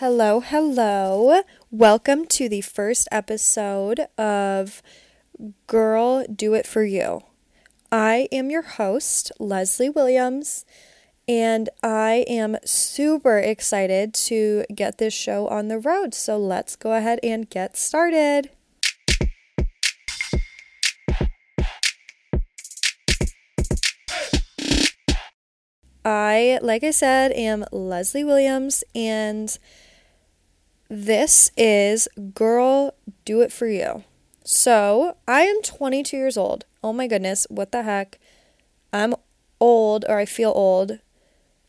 Hello, hello. Welcome to the first episode of Girl Do It For You. I am your host, Leslie Williams, and I am super excited to get this show on the road. So let's go ahead and get started. I, like I said, am Leslie Williams, and this is Girl Do It For You. So, I am 22 years old. Oh my goodness, what the heck? I'm old, or I feel old.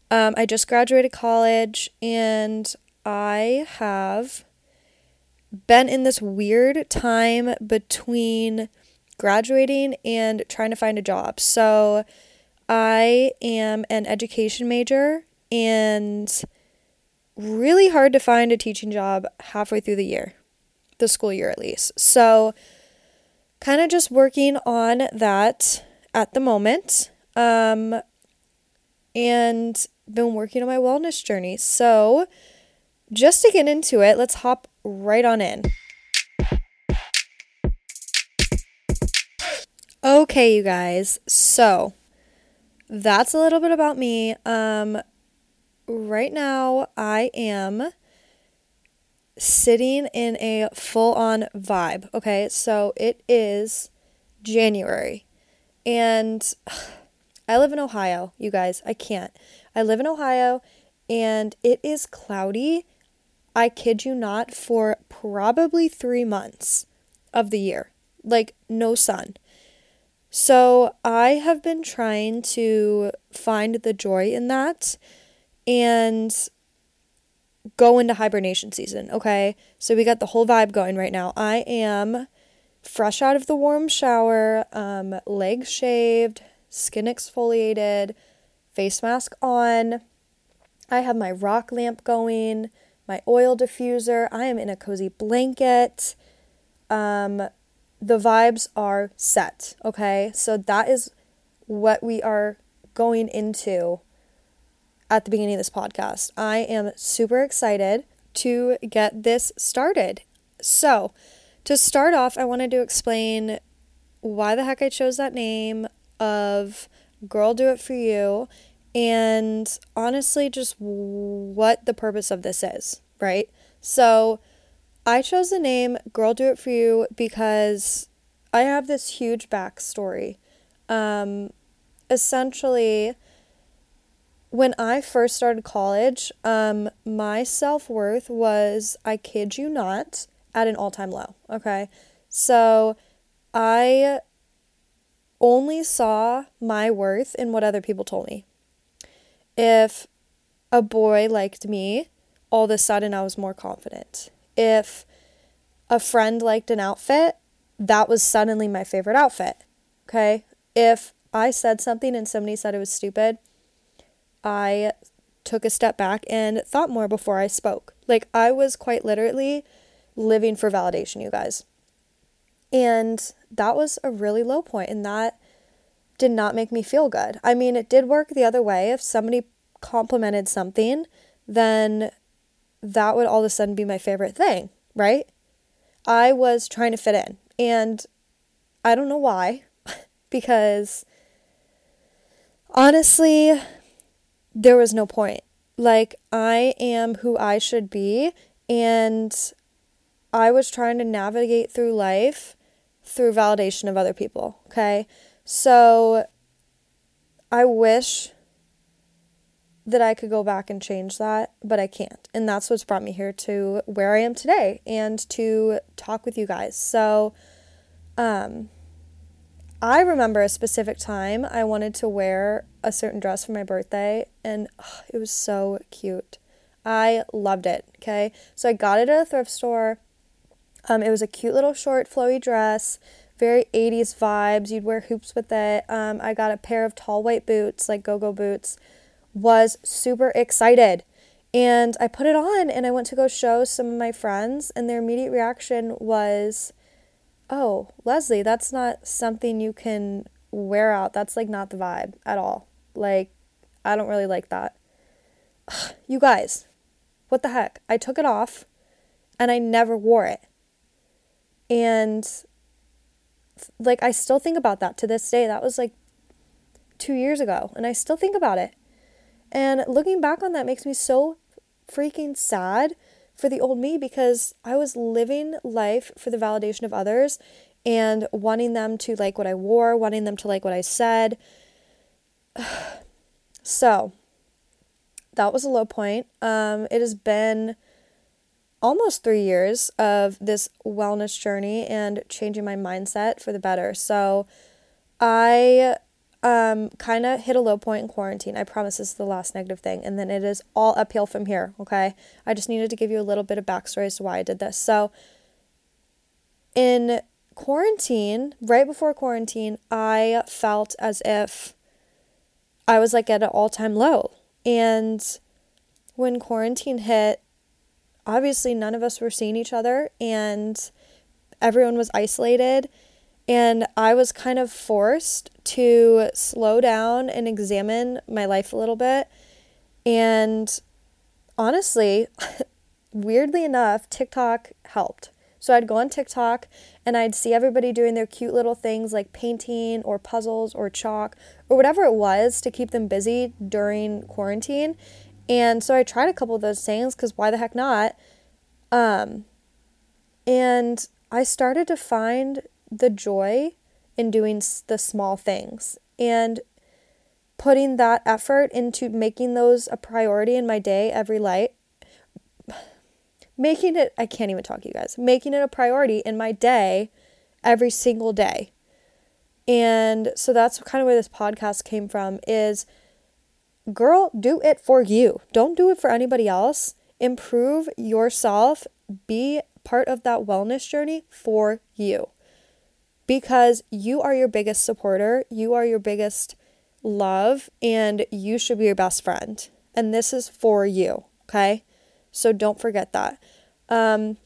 Um, I just graduated college, and I have been in this weird time between graduating and trying to find a job. So, I am an education major and really hard to find a teaching job halfway through the year, the school year at least. So, kind of just working on that at the moment. Um, and been working on my wellness journey. So, just to get into it, let's hop right on in. Okay, you guys. So, that's a little bit about me. Um, right now, I am sitting in a full on vibe. Okay, so it is January, and I live in Ohio, you guys. I can't. I live in Ohio, and it is cloudy. I kid you not, for probably three months of the year. Like, no sun. So I have been trying to find the joy in that and go into hibernation season, okay? So we got the whole vibe going right now. I am fresh out of the warm shower, um, legs shaved, skin exfoliated, face mask on. I have my rock lamp going, my oil diffuser. I am in a cozy blanket. Um, the vibes are set, okay? So that is what we are going into at the beginning of this podcast. I am super excited to get this started. So, to start off, I wanted to explain why the heck I chose that name of Girl Do It For You and honestly just what the purpose of this is, right? So, I chose the name Girl Do It For You because I have this huge backstory. Um, essentially, when I first started college, um, my self worth was, I kid you not, at an all time low. Okay. So I only saw my worth in what other people told me. If a boy liked me, all of a sudden I was more confident if a friend liked an outfit, that was suddenly my favorite outfit. Okay? If I said something and somebody said it was stupid, I took a step back and thought more before I spoke. Like I was quite literally living for validation, you guys. And that was a really low point and that did not make me feel good. I mean, it did work the other way. If somebody complimented something, then that would all of a sudden be my favorite thing, right? I was trying to fit in. And I don't know why, because honestly, there was no point. Like, I am who I should be, and I was trying to navigate through life through validation of other people, okay? So, I wish that I could go back and change that, but I can't. And that's what's brought me here to where I am today and to talk with you guys. So, um, I remember a specific time I wanted to wear a certain dress for my birthday, and it was so cute. I loved it. Okay, so I got it at a thrift store. Um, it was a cute little short, flowy dress, very 80s vibes. You'd wear hoops with it. Um, I got a pair of tall white boots, like go go boots was super excited. And I put it on and I went to go show some of my friends, and their immediate reaction was, Oh, Leslie, that's not something you can wear out. That's like not the vibe at all. Like, I don't really like that. You guys, What the heck? I took it off and I never wore it. And like I still think about that to this day. That was like 2 years ago and I still think about it. And looking back on that makes me so freaking sad for the old me because I was living life for the validation of others and wanting them to like what I wore, wanting them to like what I said. so, that was a low point. Um, it has been almost three years of this wellness journey and changing my mindset for the better. So, I um, kind of hit a low point in quarantine. I promise this is the last negative thing. And then it is all uphill from here, okay? I just needed to give you a little bit of backstory as to why I did this. So, in quarantine, right before quarantine, I felt as if I was like at an all time low. And when quarantine hit, obviously none of us were seeing each other and everyone was isolated and I was kind of forced to slow down and examine my life a little bit. And honestly, weirdly enough, TikTok helped. So I'd go on TikTok and I'd see everybody doing their cute little things like painting or puzzles or chalk or whatever it was to keep them busy during quarantine. And so I tried a couple of those things because why the heck not? Um, and I started to find the joy in doing the small things and putting that effort into making those a priority in my day every light making it I can't even talk to you guys making it a priority in my day every single day and so that's kind of where this podcast came from is girl do it for you don't do it for anybody else improve yourself be part of that wellness journey for you because you are your biggest supporter, you are your biggest love, and you should be your best friend. And this is for you, okay? So don't forget that. Um,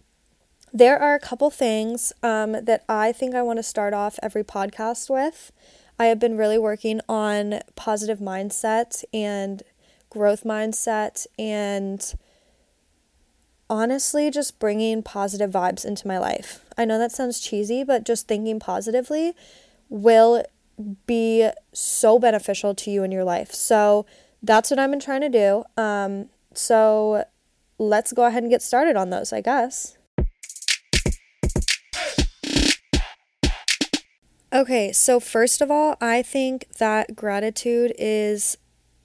there are a couple things um, that I think I want to start off every podcast with. I have been really working on positive mindset and growth mindset and honestly just bringing positive vibes into my life. I know that sounds cheesy, but just thinking positively will be so beneficial to you in your life. So that's what I've been trying to do. Um, so let's go ahead and get started on those, I guess. Okay, so first of all, I think that gratitude is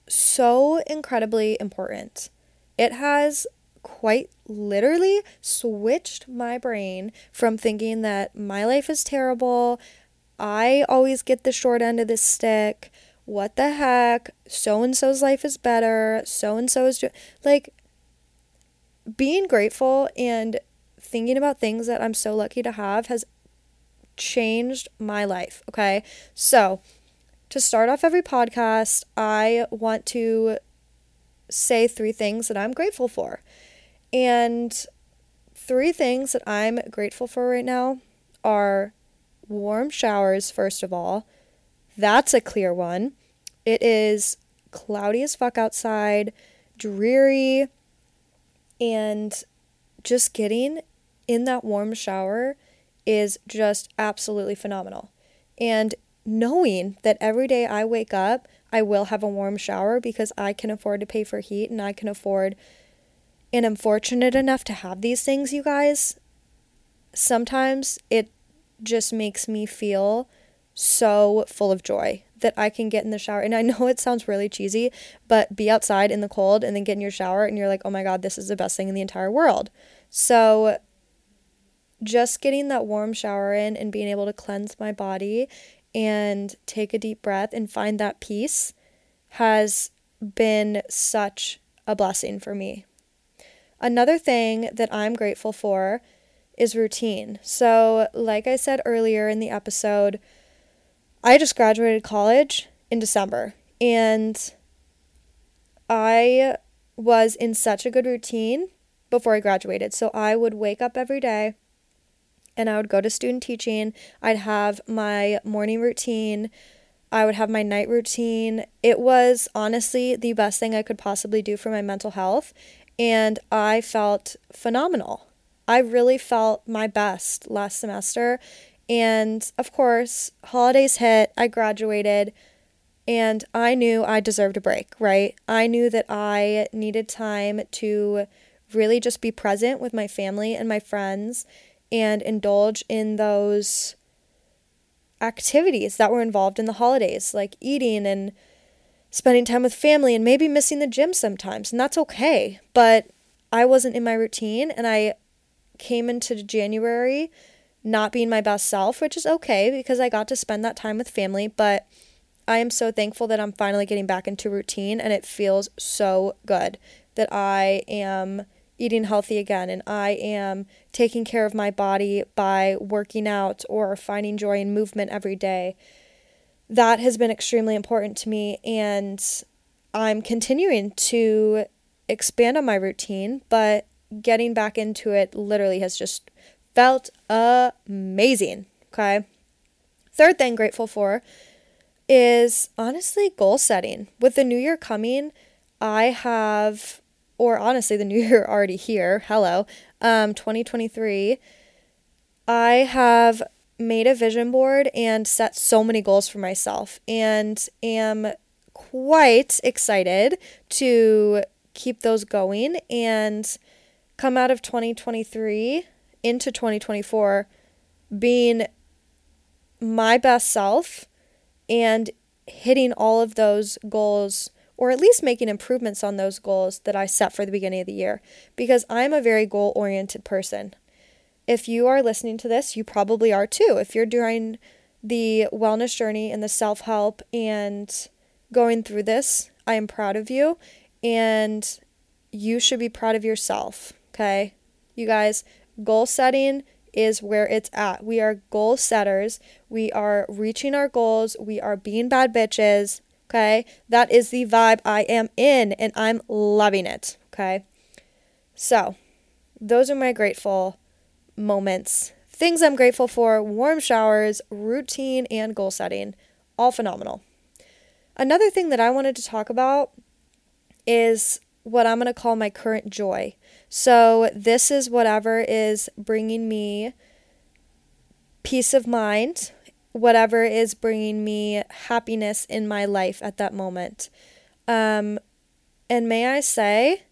so incredibly important. It has quite literally switched my brain from thinking that my life is terrible, I always get the short end of the stick, what the heck, so and so's life is better, so and so is do-. like being grateful and thinking about things that I'm so lucky to have has changed my life, okay? So, to start off every podcast, I want to say three things that I'm grateful for. And three things that I'm grateful for right now are warm showers, first of all. That's a clear one. It is cloudy as fuck outside, dreary, and just getting in that warm shower is just absolutely phenomenal. And knowing that every day I wake up, I will have a warm shower because I can afford to pay for heat and I can afford and I'm fortunate enough to have these things, you guys, sometimes it just makes me feel so full of joy that I can get in the shower. And I know it sounds really cheesy, but be outside in the cold and then get in your shower and you're like, oh my God, this is the best thing in the entire world. So just getting that warm shower in and being able to cleanse my body and take a deep breath and find that peace has been such a blessing for me. Another thing that I'm grateful for is routine. So, like I said earlier in the episode, I just graduated college in December and I was in such a good routine before I graduated. So, I would wake up every day and I would go to student teaching. I'd have my morning routine. I would have my night routine. It was honestly the best thing I could possibly do for my mental health. and I felt phenomenal. I really felt my best last semester. And of course, holidays hit, I graduated, and I knew I deserved a break, right? I knew that I needed time to really just be present with my family and my friends and indulge in those activities that were involved in the holidays, like eating and spending time with family and maybe missing the gym sometimes. And that's okay. But I wasn't in my routine and I came into January not being my best self, which is okay because I got to spend that time with family. But I am so thankful that I'm finally getting back into routine and it feels so good that I am eating healthy again and I am taking care of my body by working out or finding joy in movement every day. That has been extremely important to me and I'm continuing to expand on my routine, but getting back into it literally has just felt amazing. Okay. Third thing grateful for is honestly goal setting. With the new year coming, I have or honestly, the new year already here. Hello, um, 2023. I have made a vision board and set so many goals for myself, and am quite excited to keep those going and come out of 2023 into 2024 being my best self and hitting all of those goals or at least making improvements on those goals that I set for the beginning of the year because I'm a very goal oriented person. If you are listening to this, you probably are too. If you're doing the wellness journey and the self help and going through this, I am proud of you and you should be proud of yourself. Okay. You guys, goal setting is where it's at. We are goal setters. We are reaching our goals. We are being bad bitches. Okay. That is the vibe I am in, and I'm loving it. Okay. So, those are my grateful moments. Things I'm grateful for warm showers, routine, and goal setting. All phenomenal. Another thing that I wanted to talk about is what I'm going to call my current joy. So, this is whatever is bringing me peace of mind whatever is bringing me happiness in my life at that moment. Um, and may I say,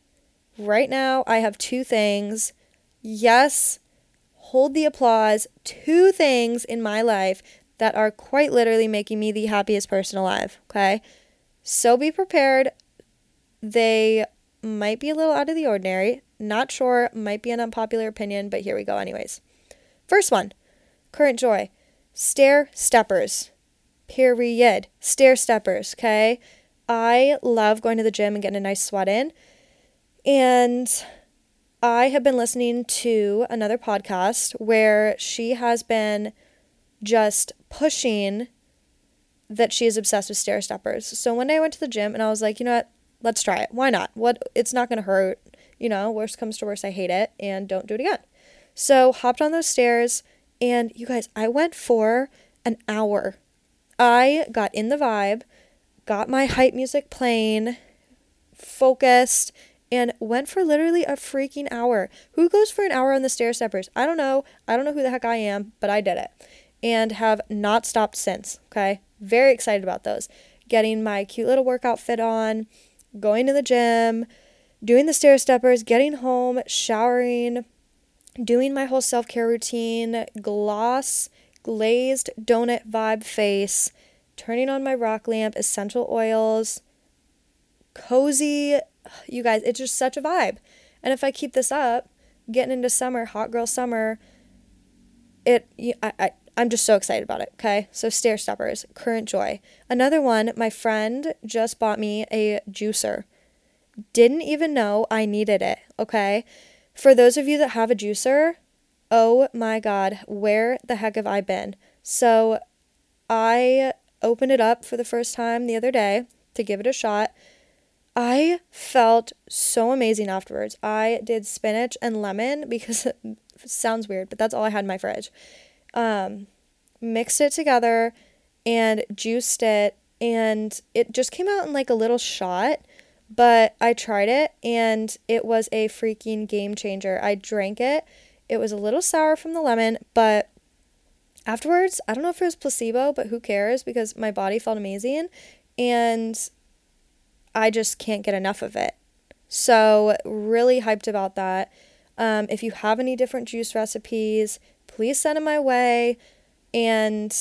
right now, I have two things. Yes, hold the applause. Two things in my life that are quite literally making me the happiest person alive. Okay. So be prepared. They might be a little out of the ordinary. Not sure, might be an unpopular opinion, but here we go, anyways. First one current joy. Stair steppers. Period. Stair steppers, okay? I love going to the gym and getting a nice sweat in. And I have been listening to another podcast where she has been just pushing that she is obsessed with stair steppers. So one day I went to the gym and I was like, you know what? Let's try it. Why not? What it's not going to hurt. You know, worst comes to worst, I hate it and don't do it again. So hopped on those stairs, and you guys, I went for an hour. I got in the vibe, got my hype music playing, focused, and went for literally a freaking hour. Who goes for an hour on the stair steppers? I don't know. I don't know who the heck I am, but I did it and have not stopped since. Okay. Very excited about those. Getting my cute little workout fit on, going to the gym, doing the stair steppers, getting home, showering, doing my whole self care routine, gloss, glazed donut vibe face, turning on my rock lamp, essential oils, cozy. You guys, it's just such a vibe. And if I keep this up, getting into summer, hot girl summer, it I, I I'm just so excited about it. Okay, so stair steppers, current joy. Another one, my friend just bought me a juicer. Didn't even know I needed it. Okay, for those of you that have a juicer, oh my God, where the heck have I been? So I opened it up for the first time the other day to give it a shot. I felt so amazing afterwards. I did spinach and lemon because it sounds weird, but that's all I had in my fridge. Um, mixed it together and juiced it, and it just came out in like a little shot but I tried it and it was a freaking game changer. I drank it. It was a little sour from the lemon, but afterwards, I don't know if it was placebo, but who cares because my body felt amazing and I just can't get enough of it. So, really hyped about that. Um, if you have any different juice recipes, please send them my way. And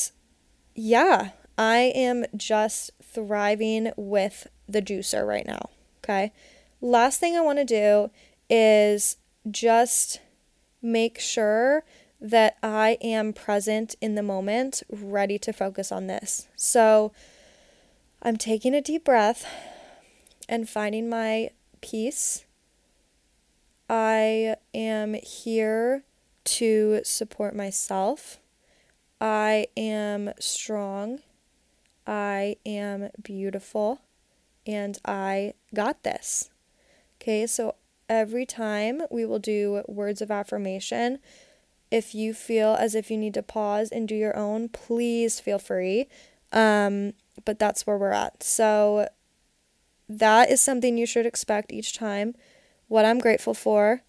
yeah, I am just thriving with the juicer right now. Okay. Last thing I want to do is just make sure that I am present in the moment, ready to focus on this. So I'm taking a deep breath and finding my peace. I am here to support myself. I am strong. I am beautiful. And I got this. Okay, so every time we will do words of affirmation. If you feel as if you need to pause and do your own, please feel free. Um, but that's where we're at. So that is something you should expect each time. What I'm grateful for,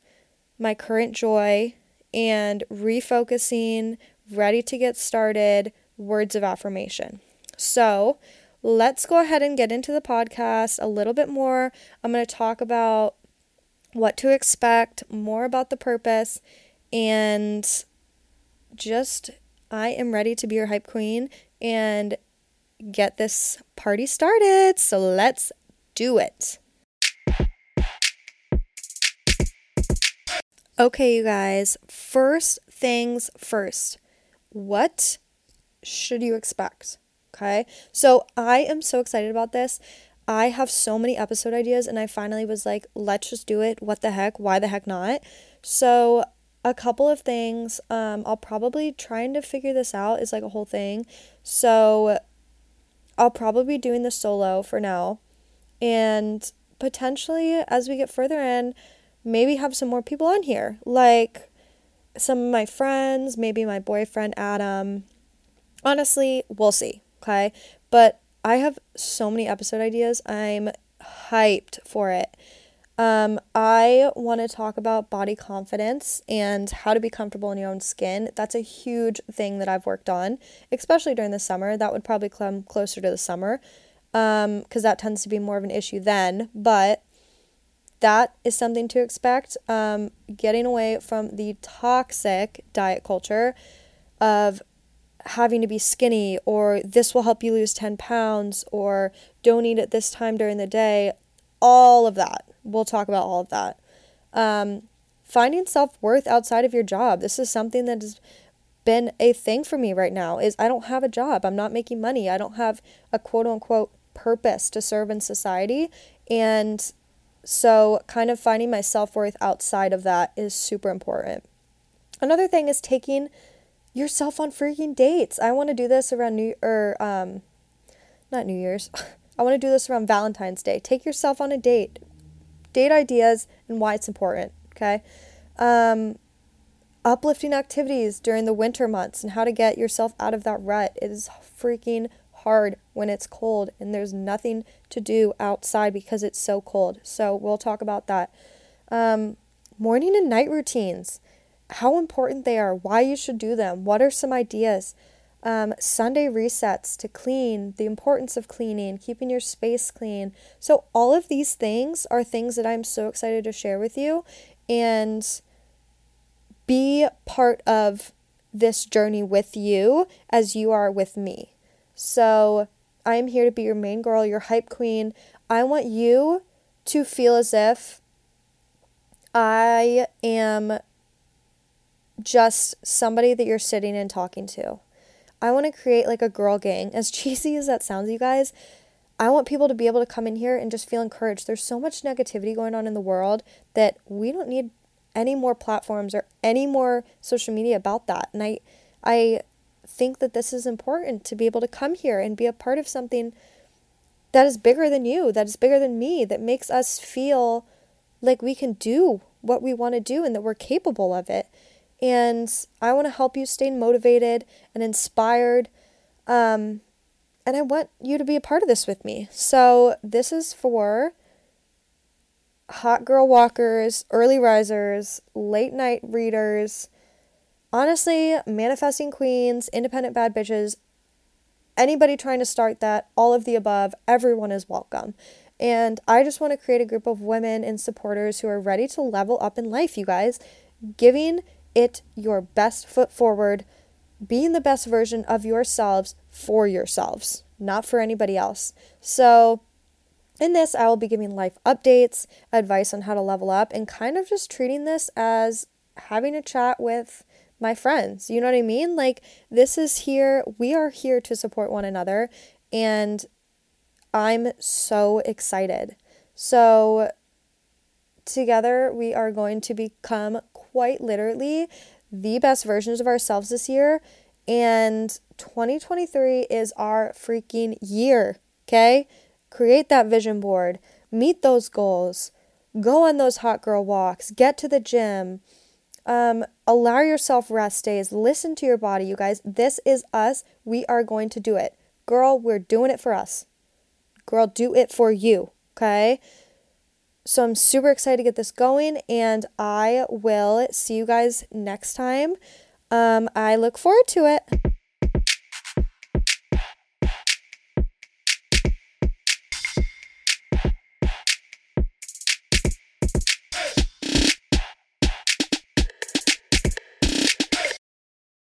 my current joy, and refocusing, ready to get started, words of affirmation. So, let's go ahead and get into the podcast a little bit more. I'm going to talk about what to expect, more about the purpose, and just I am ready to be your hype queen and get this party started. So let's do it. Okay, you guys, first things first. What should you expect? Okay, so I am so excited about this. I have so many episode ideas, and I finally was like, let's just do it. What the heck? Why the heck not? So, a couple of things. Um, I'll probably trying to figure this out is like a whole thing. So, I'll probably be doing the solo for now. And potentially, as we get further in, maybe have some more people on here. Like some of my friends, maybe my boyfriend, Adam. Honestly, we'll see. Okay. But I have so many episode ideas. I'm hyped for it. Um, I want to talk about body confidence and how to be comfortable in your own skin. That's a huge thing that I've worked on, especially during the summer. That would probably come closer to the summer because um, that tends to be more of an issue then. But that is something to expect. Um, getting away from the toxic diet culture of having to be skinny or this will help you lose 10 pounds or don't eat at this time during the day. All of that. We'll talk about all of that. Um, finding self-worth outside of your job. This is something that has been a thing for me right now is I don't have a job. I'm not making money. I don't have a quote unquote purpose to serve in society. And so kind of finding my self-worth outside of that is super important. Another thing is taking yourself on freaking dates. I want to do this around New or um not New Year's. I want to do this around Valentine's Day. Take yourself on a date. Date ideas and why it's important, okay? Um uplifting activities during the winter months and how to get yourself out of that rut. It is freaking hard when it's cold and there's nothing to do outside because it's so cold. So we'll talk about that. Um, morning and night routines how important they are, why you should do them, what are some ideas. Um, Sunday resets to clean, the importance of cleaning, keeping your space clean. So, all of these things are things that I'm so excited to share with you and be part of this journey with you as you are with me. So, I am here to be your main girl, your hype queen. I want you to feel as if I am just somebody that you're sitting and talking to. I want to create like a girl gang. As cheesy as that sounds, you guys, I want people to be able to come in here and just feel encouraged. There's so much negativity going on in the world that we don't need any more platforms or any more social media about that. And I I think that this is important to be able to come here and be a part of something that is bigger than you, that is bigger than me, that makes us feel like we can do what we want to do and that we're capable of it and I want to help you stay motivated and inspired. Um, and I want you to be a part of this with me. So, this is for hot girl walkers, early risers, late night readers, honestly, manifesting queens, independent bad bitches, anybody trying to start that, all of the above, everyone is welcome. And I just want to create a group of women and supporters who are ready to level up in life, you guys, giving it your best foot forward, being the best version of yourselves for yourselves, not for anybody else. So, in this, I will be giving life updates, advice on how to level up, and kind of just treating this as having a chat with my friends. You know what I mean? Like, this is here, we are here to support one another, and I'm so excited. So, together, we are going to become quite literally the best versions of ourselves this year. And 2023 is our freaking year, okay? Create that vision board, meet those goals, go on those hot girl walks, get to the gym, um, allow yourself rest days, listen to your body, you guys. This is us. We are going to do it. Girl, we're doing it for us. Girl, do it for you, okay? So I'm super excited to get this going, and I will see you guys next time. Um, I look forward to it.